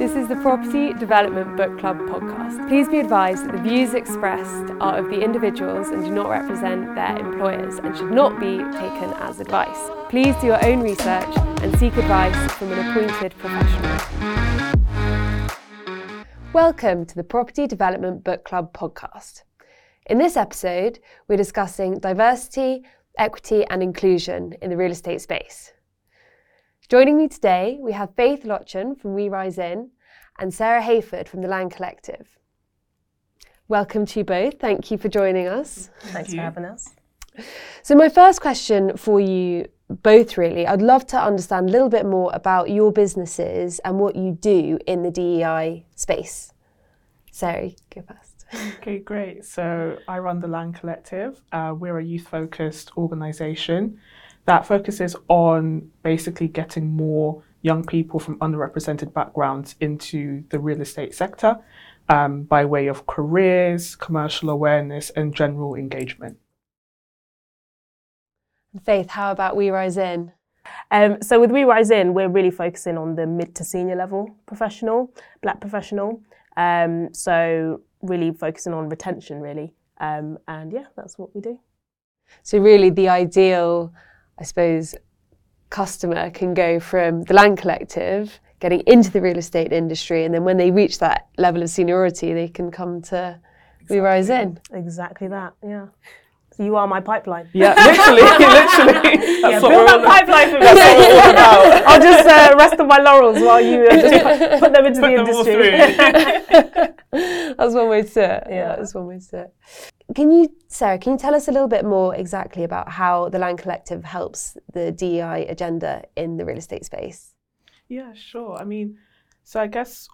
This is the Property Development Book Club podcast. Please be advised that the views expressed are of the individuals and do not represent their employers and should not be taken as advice. Please do your own research and seek advice from an appointed professional. Welcome to the Property Development Book Club podcast. In this episode, we're discussing diversity, equity, and inclusion in the real estate space. Joining me today, we have Faith Locken from We Rise In and Sarah Hayford from the Land Collective. Welcome to you both. Thank you for joining us. Thanks for having us. So, my first question for you both really, I'd love to understand a little bit more about your businesses and what you do in the DEI space. Sarah, go first. Okay, great. So I run the Land Collective. Uh, we're a youth focused organisation that focuses on basically getting more young people from underrepresented backgrounds into the real estate sector um, by way of careers, commercial awareness, and general engagement. Faith, how about We Rise In? Um, so with We Rise In, we're really focusing on the mid to senior level professional, black professional. Um, so really focusing on retention, really. Um, and yeah, that's what we do. So really, the ideal, I suppose, customer can go from the land collective getting into the real estate industry, and then when they reach that level of seniority, they can come to exactly. We Rise In. Exactly that. Yeah. So you are my pipeline. Yeah, literally, literally. yeah, build that pipeline for me. I'll just uh, rest on my laurels while you uh, just put, them into put the industry. that's one way to it. Yeah, that's one way to it. Can you, Sarah, can you tell us a little bit more exactly about how the Land Collective helps the DEI agenda in the real estate space? Yeah, sure. I mean, so I guess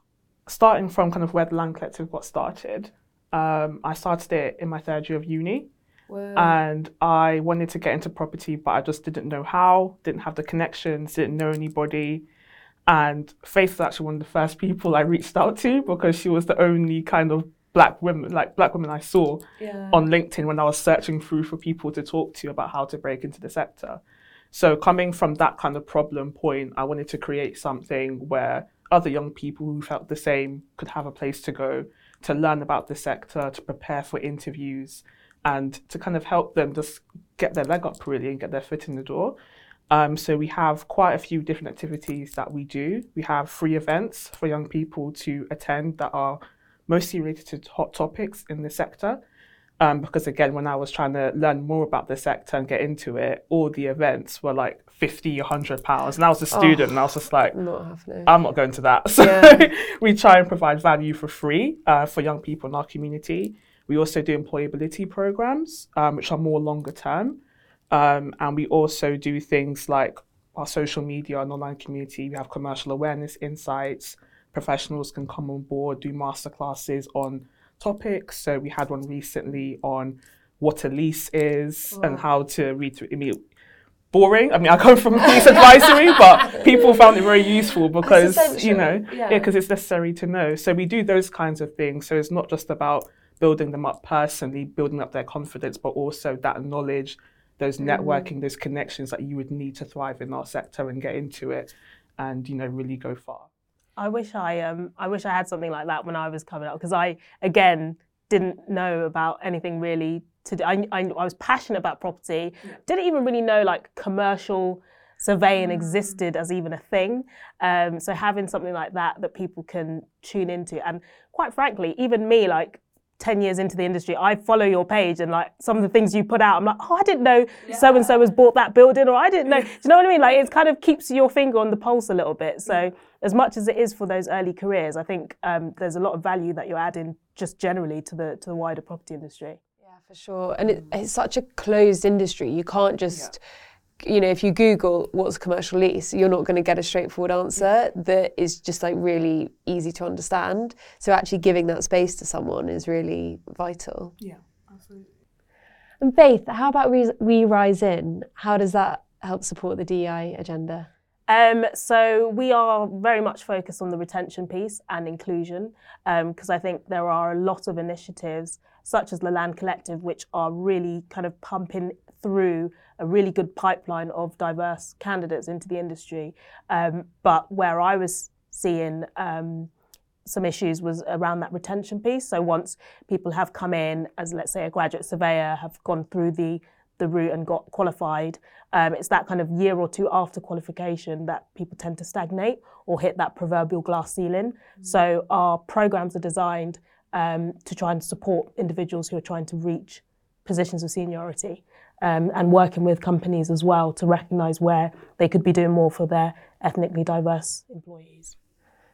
starting from kind of where the Land Collective got started, um, I started it in my third year of uni. Whoa. And I wanted to get into property, but I just didn't know how, didn't have the connections, didn't know anybody. And Faith was actually one of the first people I reached out to because she was the only kind of black women, like black women I saw yeah. on LinkedIn when I was searching through for people to talk to about how to break into the sector. So coming from that kind of problem point, I wanted to create something where other young people who felt the same could have a place to go to learn about the sector, to prepare for interviews, and to kind of help them just get their leg up really and get their foot in the door. Um, so we have quite a few different activities that we do. We have free events for young people to attend that are mostly related to hot topics in the sector. Um, because again, when I was trying to learn more about the sector and get into it, all the events were like 50, 100 pounds. And I was a student oh, and I was just like, not I'm not going to that. So yeah. we try and provide value for free uh, for young people in our community. We also do employability programs, um, which are more longer term. Um, and we also do things like our social media and online community. We have commercial awareness insights. Professionals can come on board, do masterclasses on topics. So we had one recently on what a lease is wow. and how to read through. I mean, boring. I mean, I come from lease advisory, but people found it very useful because you know, yeah, because yeah, it's necessary to know. So we do those kinds of things. So it's not just about building them up personally, building up their confidence, but also that knowledge, those mm. networking, those connections that you would need to thrive in our sector and get into it and, you know, really go far. I wish I um I wish I had something like that when I was coming up because I again didn't know about anything really to do. I, I, I was passionate about property, didn't even really know like commercial surveying mm. existed as even a thing. Um, so having something like that that people can tune into, and quite frankly, even me, like 10 years into the industry, I follow your page and like some of the things you put out, I'm like, oh, I didn't know so and so has bought that building, or I didn't know. Do you know what I mean? Like it kind of keeps your finger on the pulse a little bit. So, as much as it is for those early careers, I think um, there's a lot of value that you're adding just generally to the to the wider property industry. Yeah, for sure. And it, it's such a closed industry. You can't just. Yeah you know, if you Google what's a commercial lease, you're not going to get a straightforward answer that is just like really easy to understand. So actually giving that space to someone is really vital. Yeah, absolutely. And Faith, how about We Rise In? How does that help support the DEI agenda? Um, so we are very much focused on the retention piece and inclusion because um, I think there are a lot of initiatives such as the Land Collective which are really kind of pumping through a really good pipeline of diverse candidates into the industry. Um, but where I was seeing um, some issues was around that retention piece. So once people have come in as, let's say, a graduate surveyor, have gone through the the route and got qualified, um, it's that kind of year or two after qualification that people tend to stagnate or hit that proverbial glass ceiling. Mm-hmm. So our programs are designed um, to try and support individuals who are trying to reach positions of seniority. Um, and working with companies as well to recognise where they could be doing more for their ethnically diverse employees.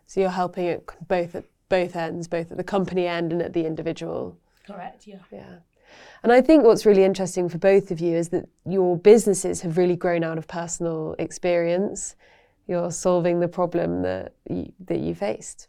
So you're helping at both at both ends, both at the company end and at the individual. Correct. Yeah. Yeah. And I think what's really interesting for both of you is that your businesses have really grown out of personal experience. You're solving the problem that you, that you faced.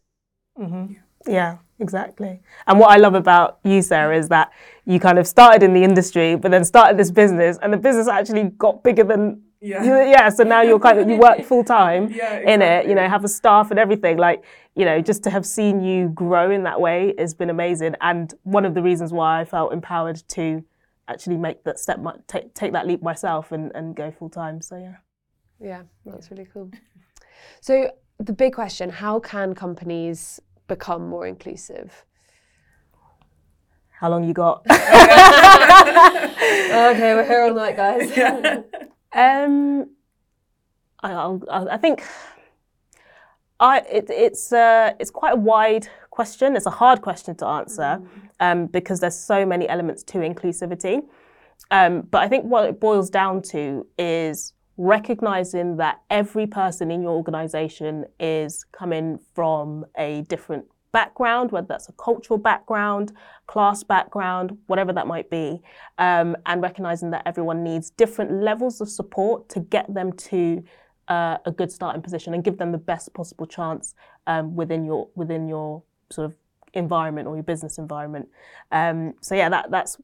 Mm-hmm. Yeah, exactly. And what I love about you, Sarah, is that you kind of started in the industry, but then started this business, and the business actually got bigger than yeah. yeah. So now you're kind of you work full time yeah, exactly. in it. You know, have a staff and everything. Like you know, just to have seen you grow in that way has been amazing. And one of the reasons why I felt empowered to actually make that step, take take that leap myself and and go full time. So yeah. Yeah, that's really cool. So the big question: How can companies become more inclusive? How long you got? okay, we're here all night, guys. Yeah. Um, I, I think I, it, it's, uh, it's quite a wide question. It's a hard question to answer mm. um, because there's so many elements to inclusivity. Um, but I think what it boils down to is recognizing that every person in your organization is coming from a different background, whether that's a cultural background, class background, whatever that might be, um, and recognizing that everyone needs different levels of support to get them to uh, a good starting position and give them the best possible chance um, within your within your sort of environment or your business environment. Um, so yeah, that that's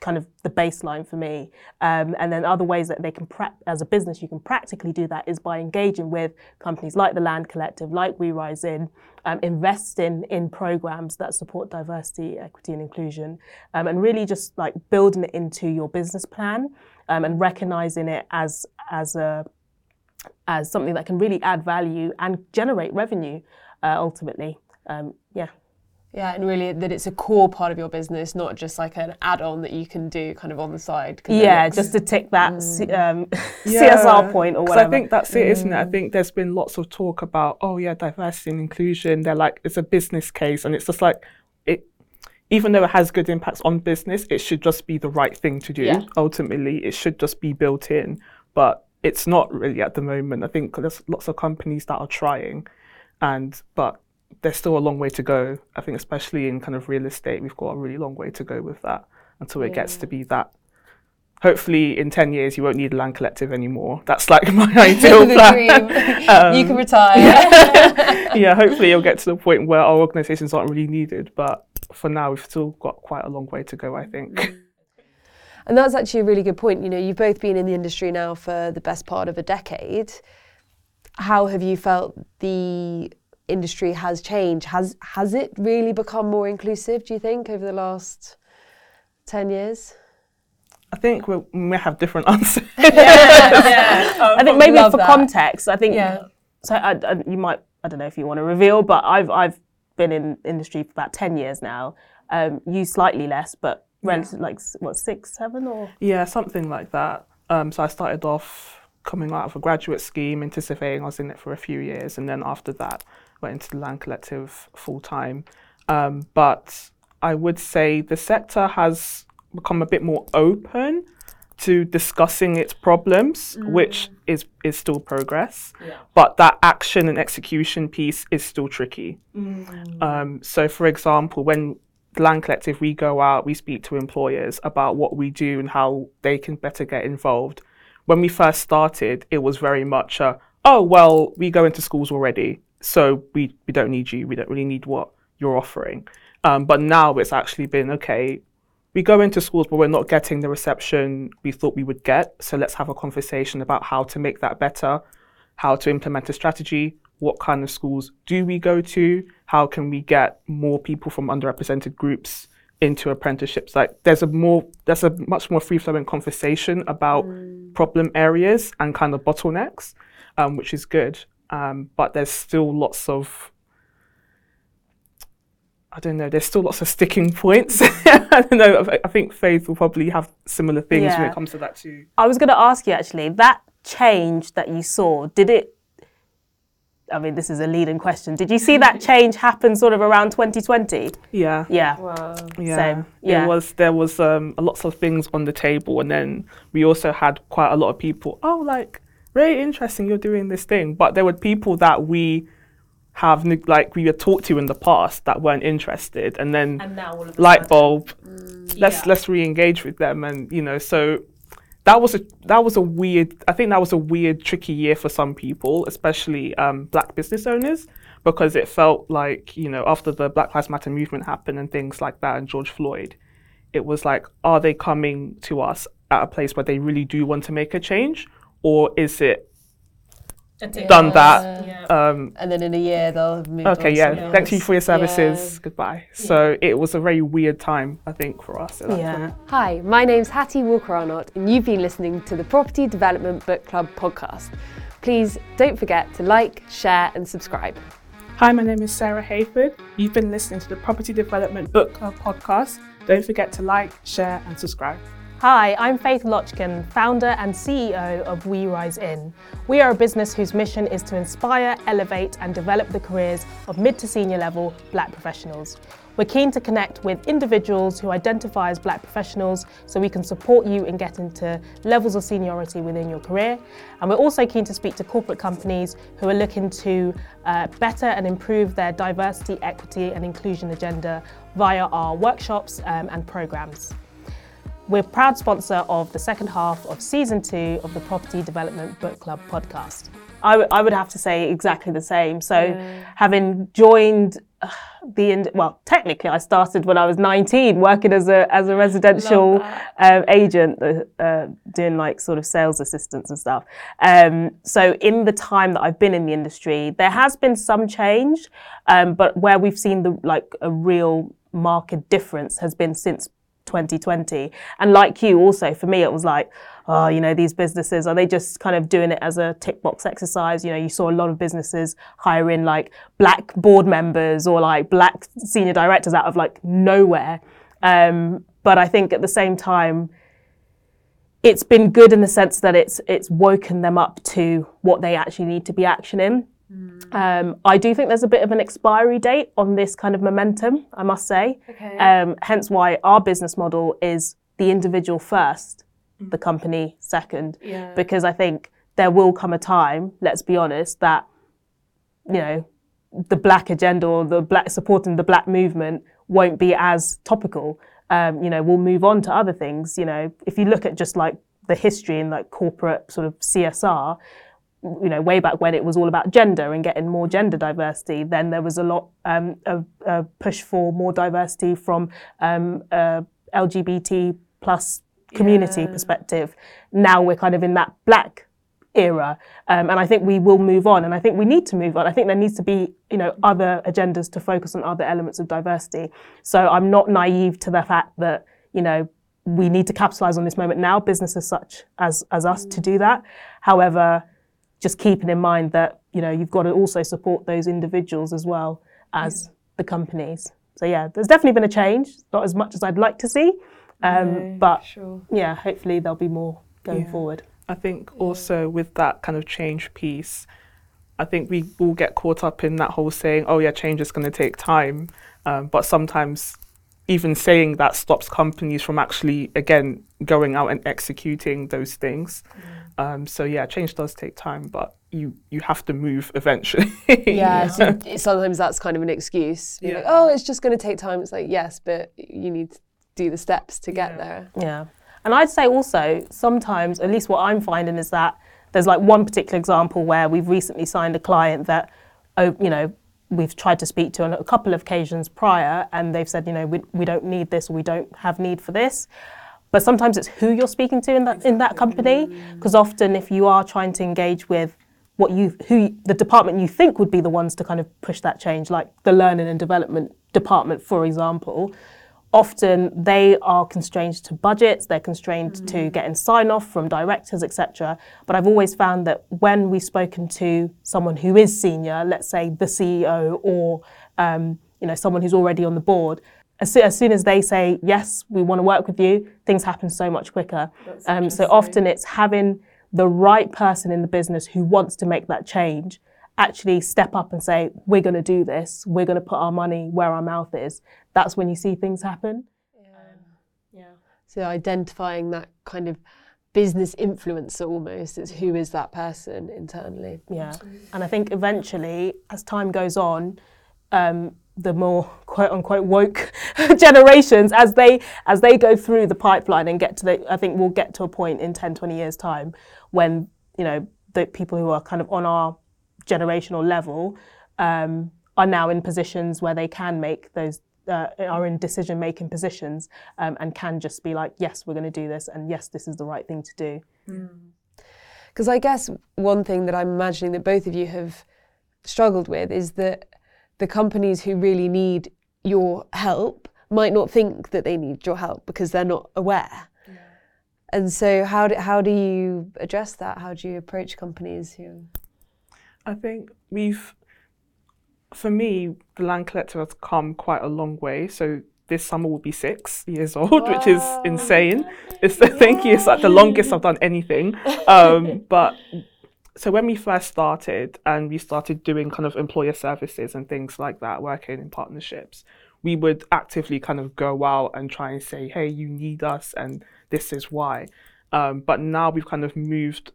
kind of the baseline for me. Um, and then other ways that they can, pra- as a business, you can practically do that is by engaging with companies like the Land Collective, like We Rise In, um, investing in programs that support diversity, equity, and inclusion, um, and really just like building it into your business plan um, and recognizing it as as a as something that can really add value and generate revenue uh, ultimately. Um, yeah. Yeah, and really that it's a core part of your business, not just like an add-on that you can do kind of on the side. Yeah, looks... just to tick that mm. um, yeah. CSR point or whatever. So I think that's it, mm. not it? I think there's been lots of talk about, oh yeah, diversity and inclusion. They're like it's a business case, and it's just like it. Even though it has good impacts on business, it should just be the right thing to do. Yeah. Ultimately, it should just be built in, but it's not really at the moment. I think there's lots of companies that are trying, and but there's still a long way to go. I think, especially in kind of real estate, we've got a really long way to go with that until it yeah. gets to be that. Hopefully, in 10 years, you won't need a land collective anymore. That's like my ideal plan. um, you can retire. Yeah. hopefully, you'll get to the point where our organizations aren't really needed. But for now, we've still got quite a long way to go, I think. Mm. And that's actually a really good point. You know, you've both been in the industry now for the best part of a decade. How have you felt the industry has changed. Has has it really become more inclusive? Do you think over the last ten years? I think we may have different answers. yeah, yeah. Um, I think maybe for that. context, I think yeah. so. I, I, you might I don't know if you want to reveal, but I've I've been in industry for about ten years now. Um, you slightly less, but yeah. like what six, seven, or yeah, something like that. Um, so I started off coming out of a graduate scheme into surveying. I was in it for a few years, and then after that, went into the Land Collective full time. Um, but I would say the sector has become a bit more open to discussing its problems, mm. which is is still progress. Yeah. But that action and execution piece is still tricky. Mm. Um, so, for example, when the Land Collective, we go out, we speak to employers about what we do and how they can better get involved. When we first started, it was very much a, oh, well, we go into schools already. So we, we don't need you. We don't really need what you're offering. Um, but now it's actually been okay. We go into schools, but we're not getting the reception we thought we would get. So let's have a conversation about how to make that better, how to implement a strategy, what kind of schools do we go to, how can we get more people from underrepresented groups into apprenticeships. Like there's a more there's a much more free flowing conversation about mm. problem areas and kind of bottlenecks, um, which is good. Um, but there's still lots of I don't know. There's still lots of sticking points. I don't know. I think Faith will probably have similar things when it comes to that too. I was going to ask you actually that change that you saw. Did it? I mean, this is a leading question. Did you see that change happen sort of around 2020? Yeah. Yeah. Wow. Yeah, Same. Yeah. It was there was um, lots of things on the table, and then we also had quite a lot of people. Oh, like very interesting, you're doing this thing. But there were people that we have like we were talked to in the past that weren't interested, and then And now all of light bulb. let's yeah. let's re-engage with them, and you know so. That was a that was a weird. I think that was a weird, tricky year for some people, especially um, black business owners, because it felt like you know after the Black Lives Matter movement happened and things like that, and George Floyd, it was like, are they coming to us at a place where they really do want to make a change, or is it done that? Yeah. Um, And then in a year they'll have moved okay, on to yeah, something thank you for your services. Yeah. Goodbye. So it was a very weird time, I think, for us. at that Yeah. point. Hi, my name's Hattie Walker Arnott, and you've been listening to the Property Development Book Club podcast. Please don't forget to like, share, and subscribe. Hi, my name is Sarah Hayford. You've been listening to the Property Development Book Club podcast. Don't forget to like, share, and subscribe. Hi, I'm Faith Locken, founder and CEO of We Rise In. We are a business whose mission is to inspire, elevate, and develop the careers of mid to senior level black professionals. We're keen to connect with individuals who identify as black professionals so we can support you in getting to levels of seniority within your career. And we're also keen to speak to corporate companies who are looking to uh, better and improve their diversity, equity, and inclusion agenda via our workshops um, and programs. We're proud sponsor of the second half of season two of the Property Development Book Club podcast. I, w- I would have to say exactly the same. So, having joined uh, the ind- well, technically, I started when I was 19, working as a as a residential um, agent, uh, uh, doing like sort of sales assistants and stuff. Um, so, in the time that I've been in the industry, there has been some change, um, but where we've seen the like a real market difference has been since 2020. And like you, also for me, it was like, oh, you know, these businesses are they just kind of doing it as a tick box exercise? You know, you saw a lot of businesses hiring like black board members or like black senior directors out of like nowhere. Um, but I think at the same time, it's been good in the sense that it's it's woken them up to what they actually need to be actioning. Um, I do think there's a bit of an expiry date on this kind of momentum, I must say. Okay. Um, hence why our business model is the individual first, the company second. Yeah. Because I think there will come a time, let's be honest, that, you know, the black agenda or the black supporting the black movement won't be as topical. Um, you know, we'll move on to other things. You know, if you look at just like the history and like corporate sort of CSR, you know, way back when it was all about gender and getting more gender diversity, then there was a lot um, of uh, push for more diversity from um, uh, LGBT plus community perspective. Now we're kind of in that black era, um, and I think we will move on, and I think we need to move on. I think there needs to be, you know, other agendas to focus on other elements of diversity. So I'm not naive to the fact that, you know, we need to capitalize on this moment now, businesses such as as us to do that. However, just keeping in mind that you know you've got to also support those individuals as well as the companies. So yeah, there's definitely been a change, not as much as I'd like to see, um, but Sure. yeah, hopefully there'll be more going Yeah. forward. I think also with that kind of change piece, I think we all get caught up in that whole saying, oh, yeah, change is going to take time. Um, but sometimes even saying that stops companies from actually, again, going out and executing those things. Um, so, yeah, change does take time, but you, you have to move eventually. Yeah, so sometimes that's kind of an excuse. Be like, Yeah. oh, it's just going to take time. It's like, yes, but you need to do the steps to get Yeah. there. Yeah. And I'd say also sometimes, at least what I'm finding is that there's like one particular example where we've recently signed a client that, oh, you know, we've tried to speak to on a couple of occasions prior and they've said, you know, we, we don't need this or we don't have need for this. But sometimes it's who you're speaking to in that in that company because often if you are trying to engage with what you who the department you think would be the ones to kind of push that change like the learning and development department for example often they are constrained to budgets, they're constrained mm. to getting sign off from directors, etc. But I've always found that when we've spoken to someone who is senior, let's say the CEO or um, you know someone who's already on the board, as, so, as, soon as they say yes, we want to work with you, things happen so much quicker. Um, so often it's having the right person in the business who wants to make that change actually step up and say, we're going to do this, we're going to put our money where our mouth is, that's when you see things happen. Yeah. Um, yeah. So identifying that kind of business influencer almost is who is that person internally. Yeah. And I think eventually, as time goes on, um, the more quote unquote woke generations as they as they go through the pipeline and get to the I think we'll get to a point in 10 20 years time when you know the people who are kind of on our generational level um, are now in positions where they can make those uh, are in decision making positions um, and can just be like, yes, we're going to do this, and yes, this is the right thing to do. Because mm. I guess one thing that I'm imagining that both of you have struggled with is that the companies who really need your help might not think that they need your help because they're not aware. Yeah. And so, how do, how do you address that? How do you approach companies who? I think we've, for me, the Land Collective has come quite a long way. So this summer will be six years old, Whoa. which is insane. It's yeah. thank you. It's like the longest I've done anything. Um, but so when we first started and we started doing kind of employer services and things like that, working in partnerships, we would actively kind of go out and try and say, hey, you need us and this is why. Um, but now we've kind of moved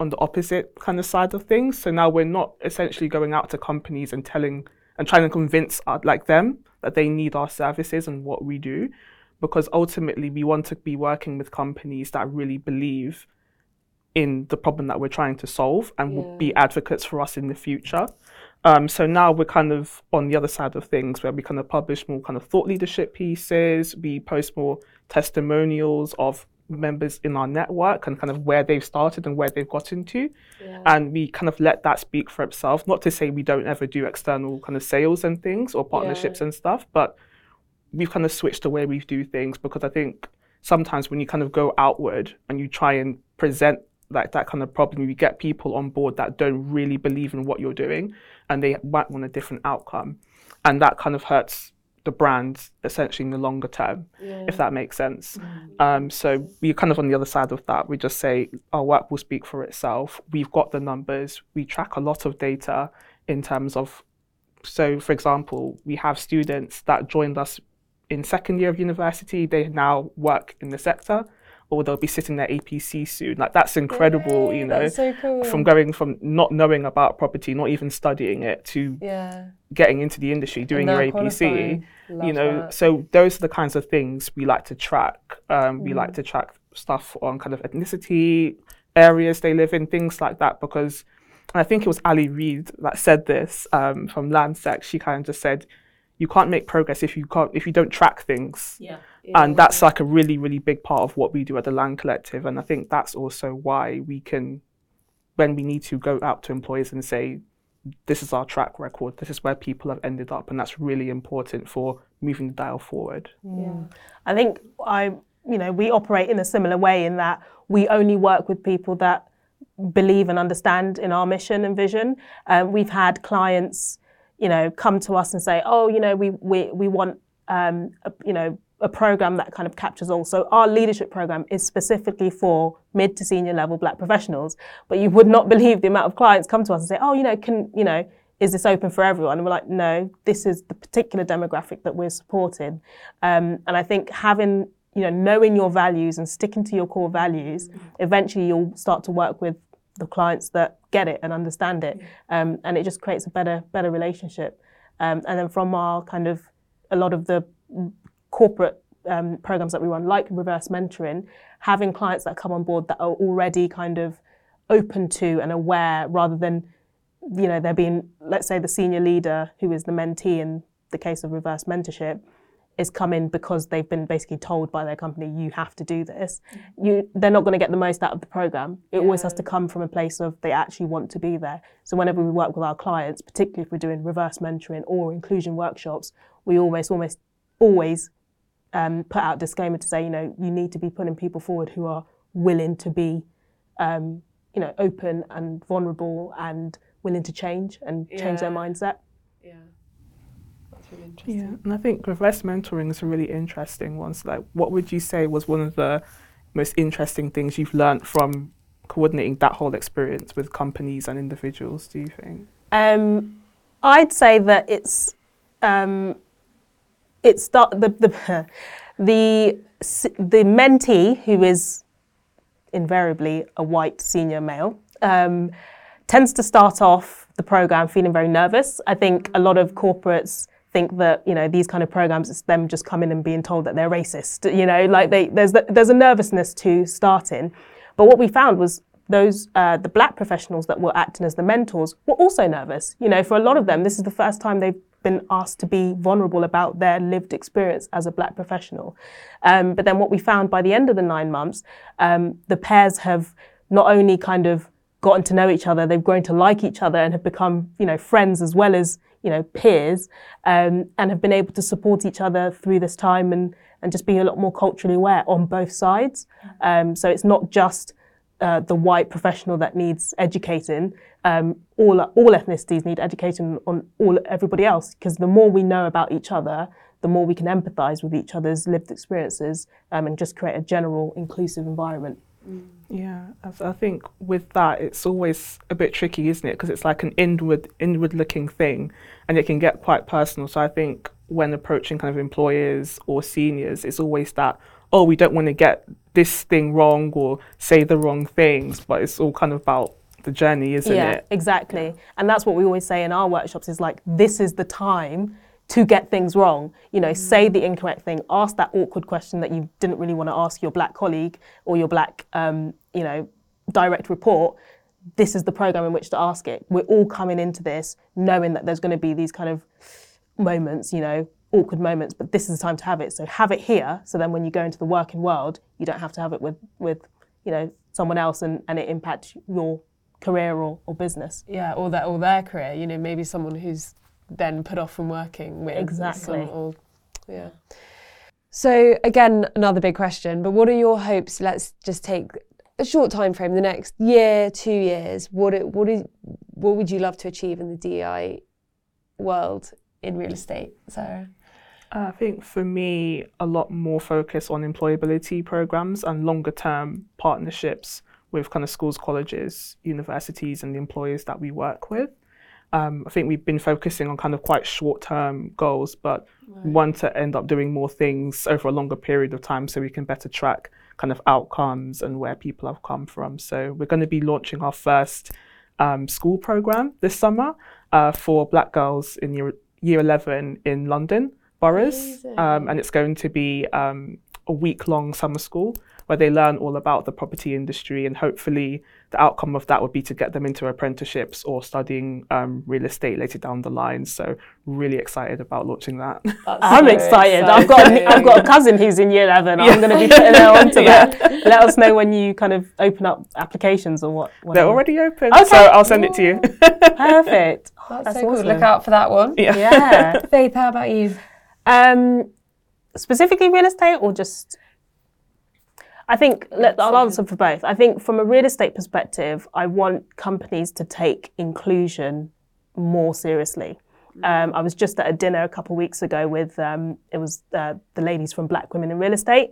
on the opposite kind of side of things. So now we're not essentially going out to companies and telling and trying to convince uh, like them that they need our services and what we do, because ultimately we want to be working with companies that really believe in the problem that we're trying to solve and yeah. will be advocates for us in the future. Um, so now we're kind of on the other side of things where we kind of publish more kind of thought leadership pieces, we post more testimonials of members in our network and kind of where they've started and where they've gotten to. Yeah. And we kind of let that speak for itself. Not to say we don't ever do external kind of sales and things or partnerships yeah. and stuff, but we've kind of switched the way we do things because I think sometimes when you kind of go outward and you try and present like that kind of problem, you get people on board that don't really believe in what you're doing and they might want a different outcome. And that kind of hurts the brand essentially in the longer term, yeah. if that makes sense. Mm-hmm. Um, so we're kind of on the other side of that. We just say our work will speak for itself. We've got the numbers. We track a lot of data in terms of, so for example, we have students that joined us in second year of university. They now work in the sector or they'll be sitting their APC soon. Like that's incredible, Yay, you know. So cool. From going from not knowing about property, not even studying it, to yeah. getting into the industry, doing your APC. you know, that. so those are the kinds of things we like to track. Um, mm. We like mm. to track stuff on kind of ethnicity, areas they live in, things like that, because. And I think it was Ali Reid that said this um, from Landsec. She kind of just said, "You can't make progress if you can't if you don't track things." Yeah. And that's like a really really big part of what we do at the land collective. And i think that's also why we can when we need to go out to employers and say this is our track record. This is where people have ended up. And that's really important for moving the dial forward. Yeah. I think i you know we operate in a similar way in that we only work with people that believe and understand in our mission and vision. Um, we've had clients you know come to us and say oh you know we we, we want um, a, you know a program that kind of captures all. So our leadership program is specifically for mid to senior level black professionals. But you would not believe the amount of clients come to us and say, oh, you know, can, you know, is this open for everyone? And we're like, no, this is the particular demographic that we're supporting. Um, and I think having, you know, knowing your values and sticking to your core values, eventually you'll start to work with the clients that get it and understand it. Um, and it just creates a better, better relationship. Um, and then from our kind of, a lot of the corporate um, programs that we run, like reverse mentoring, having clients that come on board that are already kind of open to and aware rather than, you know, there being, let's say, the senior leader who is the mentee in the case of reverse mentorship is coming because they've been basically told by their company you have to do this you they're not going to get the most out of the program it yeah. always has to come from a place of they actually want to be there so whenever we work with our clients particularly if we're doing reverse mentoring or inclusion workshops we always almost always um, put out disclaimer to say, you know, you need to be putting people forward who are willing to be, um, you know, open and vulnerable and willing to change and change their mindset. Yeah. That's really interesting. Yeah, and I think reverse mentoring is a really interesting one. So, like, what would you say was one of the most interesting things you've learned from coordinating that whole experience with companies and individuals? Do you think? Um, I'd say that it's um, it's start the the the the mentee who is invariably a white senior male um, tends to start off the program feeling very nervous. I think a lot of corporates think that you know these kind of programs it's them just coming and being told that they're racist. You know, like they there's the, there's a nervousness to starting. But what we found was those uh, the black professionals that were acting as the mentors were also nervous. You know, for a lot of them, this is the first time they've been asked to be vulnerable about their lived experience as a black professional. Um, but then what we found by the end of the nine months, um, the pairs have not only kind of gotten to know each other, they've grown to like each other and have become, you know, friends as well as, you know, peers, um, and have been able to support each other through this time and, and just be a lot more culturally aware on both sides. Um, so it's not just uh, the white professional that needs educating. Um, all all ethnicities need education on all everybody else because the more we know about each other, the more we can empathise with each other's lived experiences um, and just create a general inclusive environment. Mm. Yeah, I, I think with that, it's always a bit tricky, isn't it? Because it's like an inward, inward-looking thing, and it can get quite personal. So I think when approaching kind of employers or seniors, it's always that, oh, we don't want to get this thing wrong or say the wrong things, but it's all kind of about the journey, isn't yeah, it? Yeah, exactly. And that's what we always say in our workshops is like, this is the time to get things wrong. You know, say the incorrect thing, ask that awkward question that you didn't really want to ask your black colleague or your black, um, you know, direct report. This is the program in which to ask it. We're all coming into this knowing that there's going to be these kind of moments, you know, awkward moments, but this is the time to have it. So have it here. So then when you go into the working world, you don't have to have it with, with you know, someone else and, and it impacts your career or, or business. Yeah, or their or their career. You know, maybe someone who's then put off from working with Exactly. some- or, yeah. So again, another big question. But what are your hopes? Let's just take a short time frame. The next year, two years. What it, what is what would you love to achieve in the DEI world in real estate, Sarah? I think for me, a lot more focus on employability programs and longer term partnerships with kind of schools, colleges, universities, and the employers that we work with. Um, I think we've been focusing on kind of quite short term goals, but we want to end up doing more things over a longer period of time so we can better track kind of outcomes and where people have come from. So we're going to be launching our first um, school program this summer uh, for black girls in year, year 11 in London boroughs. Um, and it's going to be um, a week long summer school where they learn all about the property industry. And hopefully, the outcome of that would be to get them into apprenticeships or studying um, real estate later down the line. So, really excited about launching that. I'm excited. I've got a, I've got a cousin who's in year 11. I'm going to be putting her onto that. Let us know when you kind of open up applications or what. They're whatever. already open, Okay. so I'll send it to you. perfect. That's, That's so cool. Look out for that one. yeah. Yeah. Faith, how about you? Um, specifically real estate or just? I think let, I'll answer for both. I think from a real estate perspective, I want companies to take inclusion more seriously. Um, I was just at a dinner a couple of weeks ago with um, it was uh, the ladies from Black Women in Real Estate,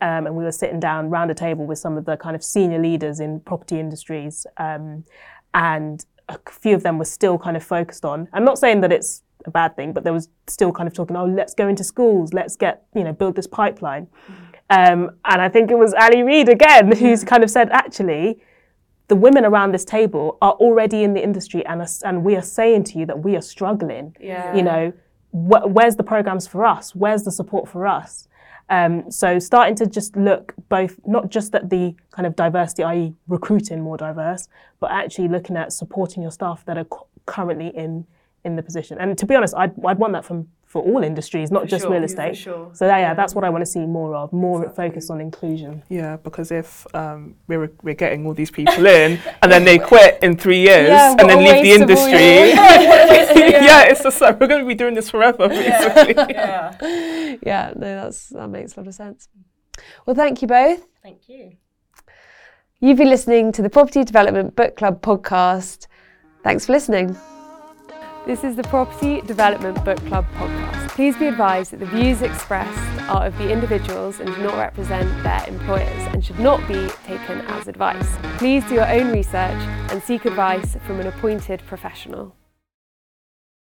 um, and we were sitting down round a table with some of the kind of senior leaders in property industries, um, and a few of them were still kind of focused on. I'm not saying that it's a bad thing, but there was still kind of talking, oh, let's go into schools, let's get you know build this pipeline. Um, and I think it was Ali Reid again who's kind of said, actually, the women around this table are already in the industry and, are, and we are saying to you that we are struggling. Yeah. You know, wh- where's the programs for us? Where's the support for us? Um, so starting to just look both, not just at the kind of diversity, i.e. recruiting more diverse, but actually looking at supporting your staff that are cu- currently in in the position. And to be honest, I'd, I'd want that from for all industries, not For just sure, real estate. sure. So yeah, that's what I want to see more of, more focus on inclusion. Yeah, because if um, we're we're getting all these people in and then they quit in three years Yeah, and then leave the waste of all industry, yeah. it's just like we're going to be doing this forever, basically. Yeah. Yeah, no, that's that makes a lot of sense. Well, thank you both. Thank you. You've been listening to the Property Development Book Club podcast. Thanks for listening. This is the Property Development Book Club podcast. Please be advised that the views expressed are of the individuals and do not represent their employers and should not be taken as advice. Please do your own research and seek advice from an appointed professional.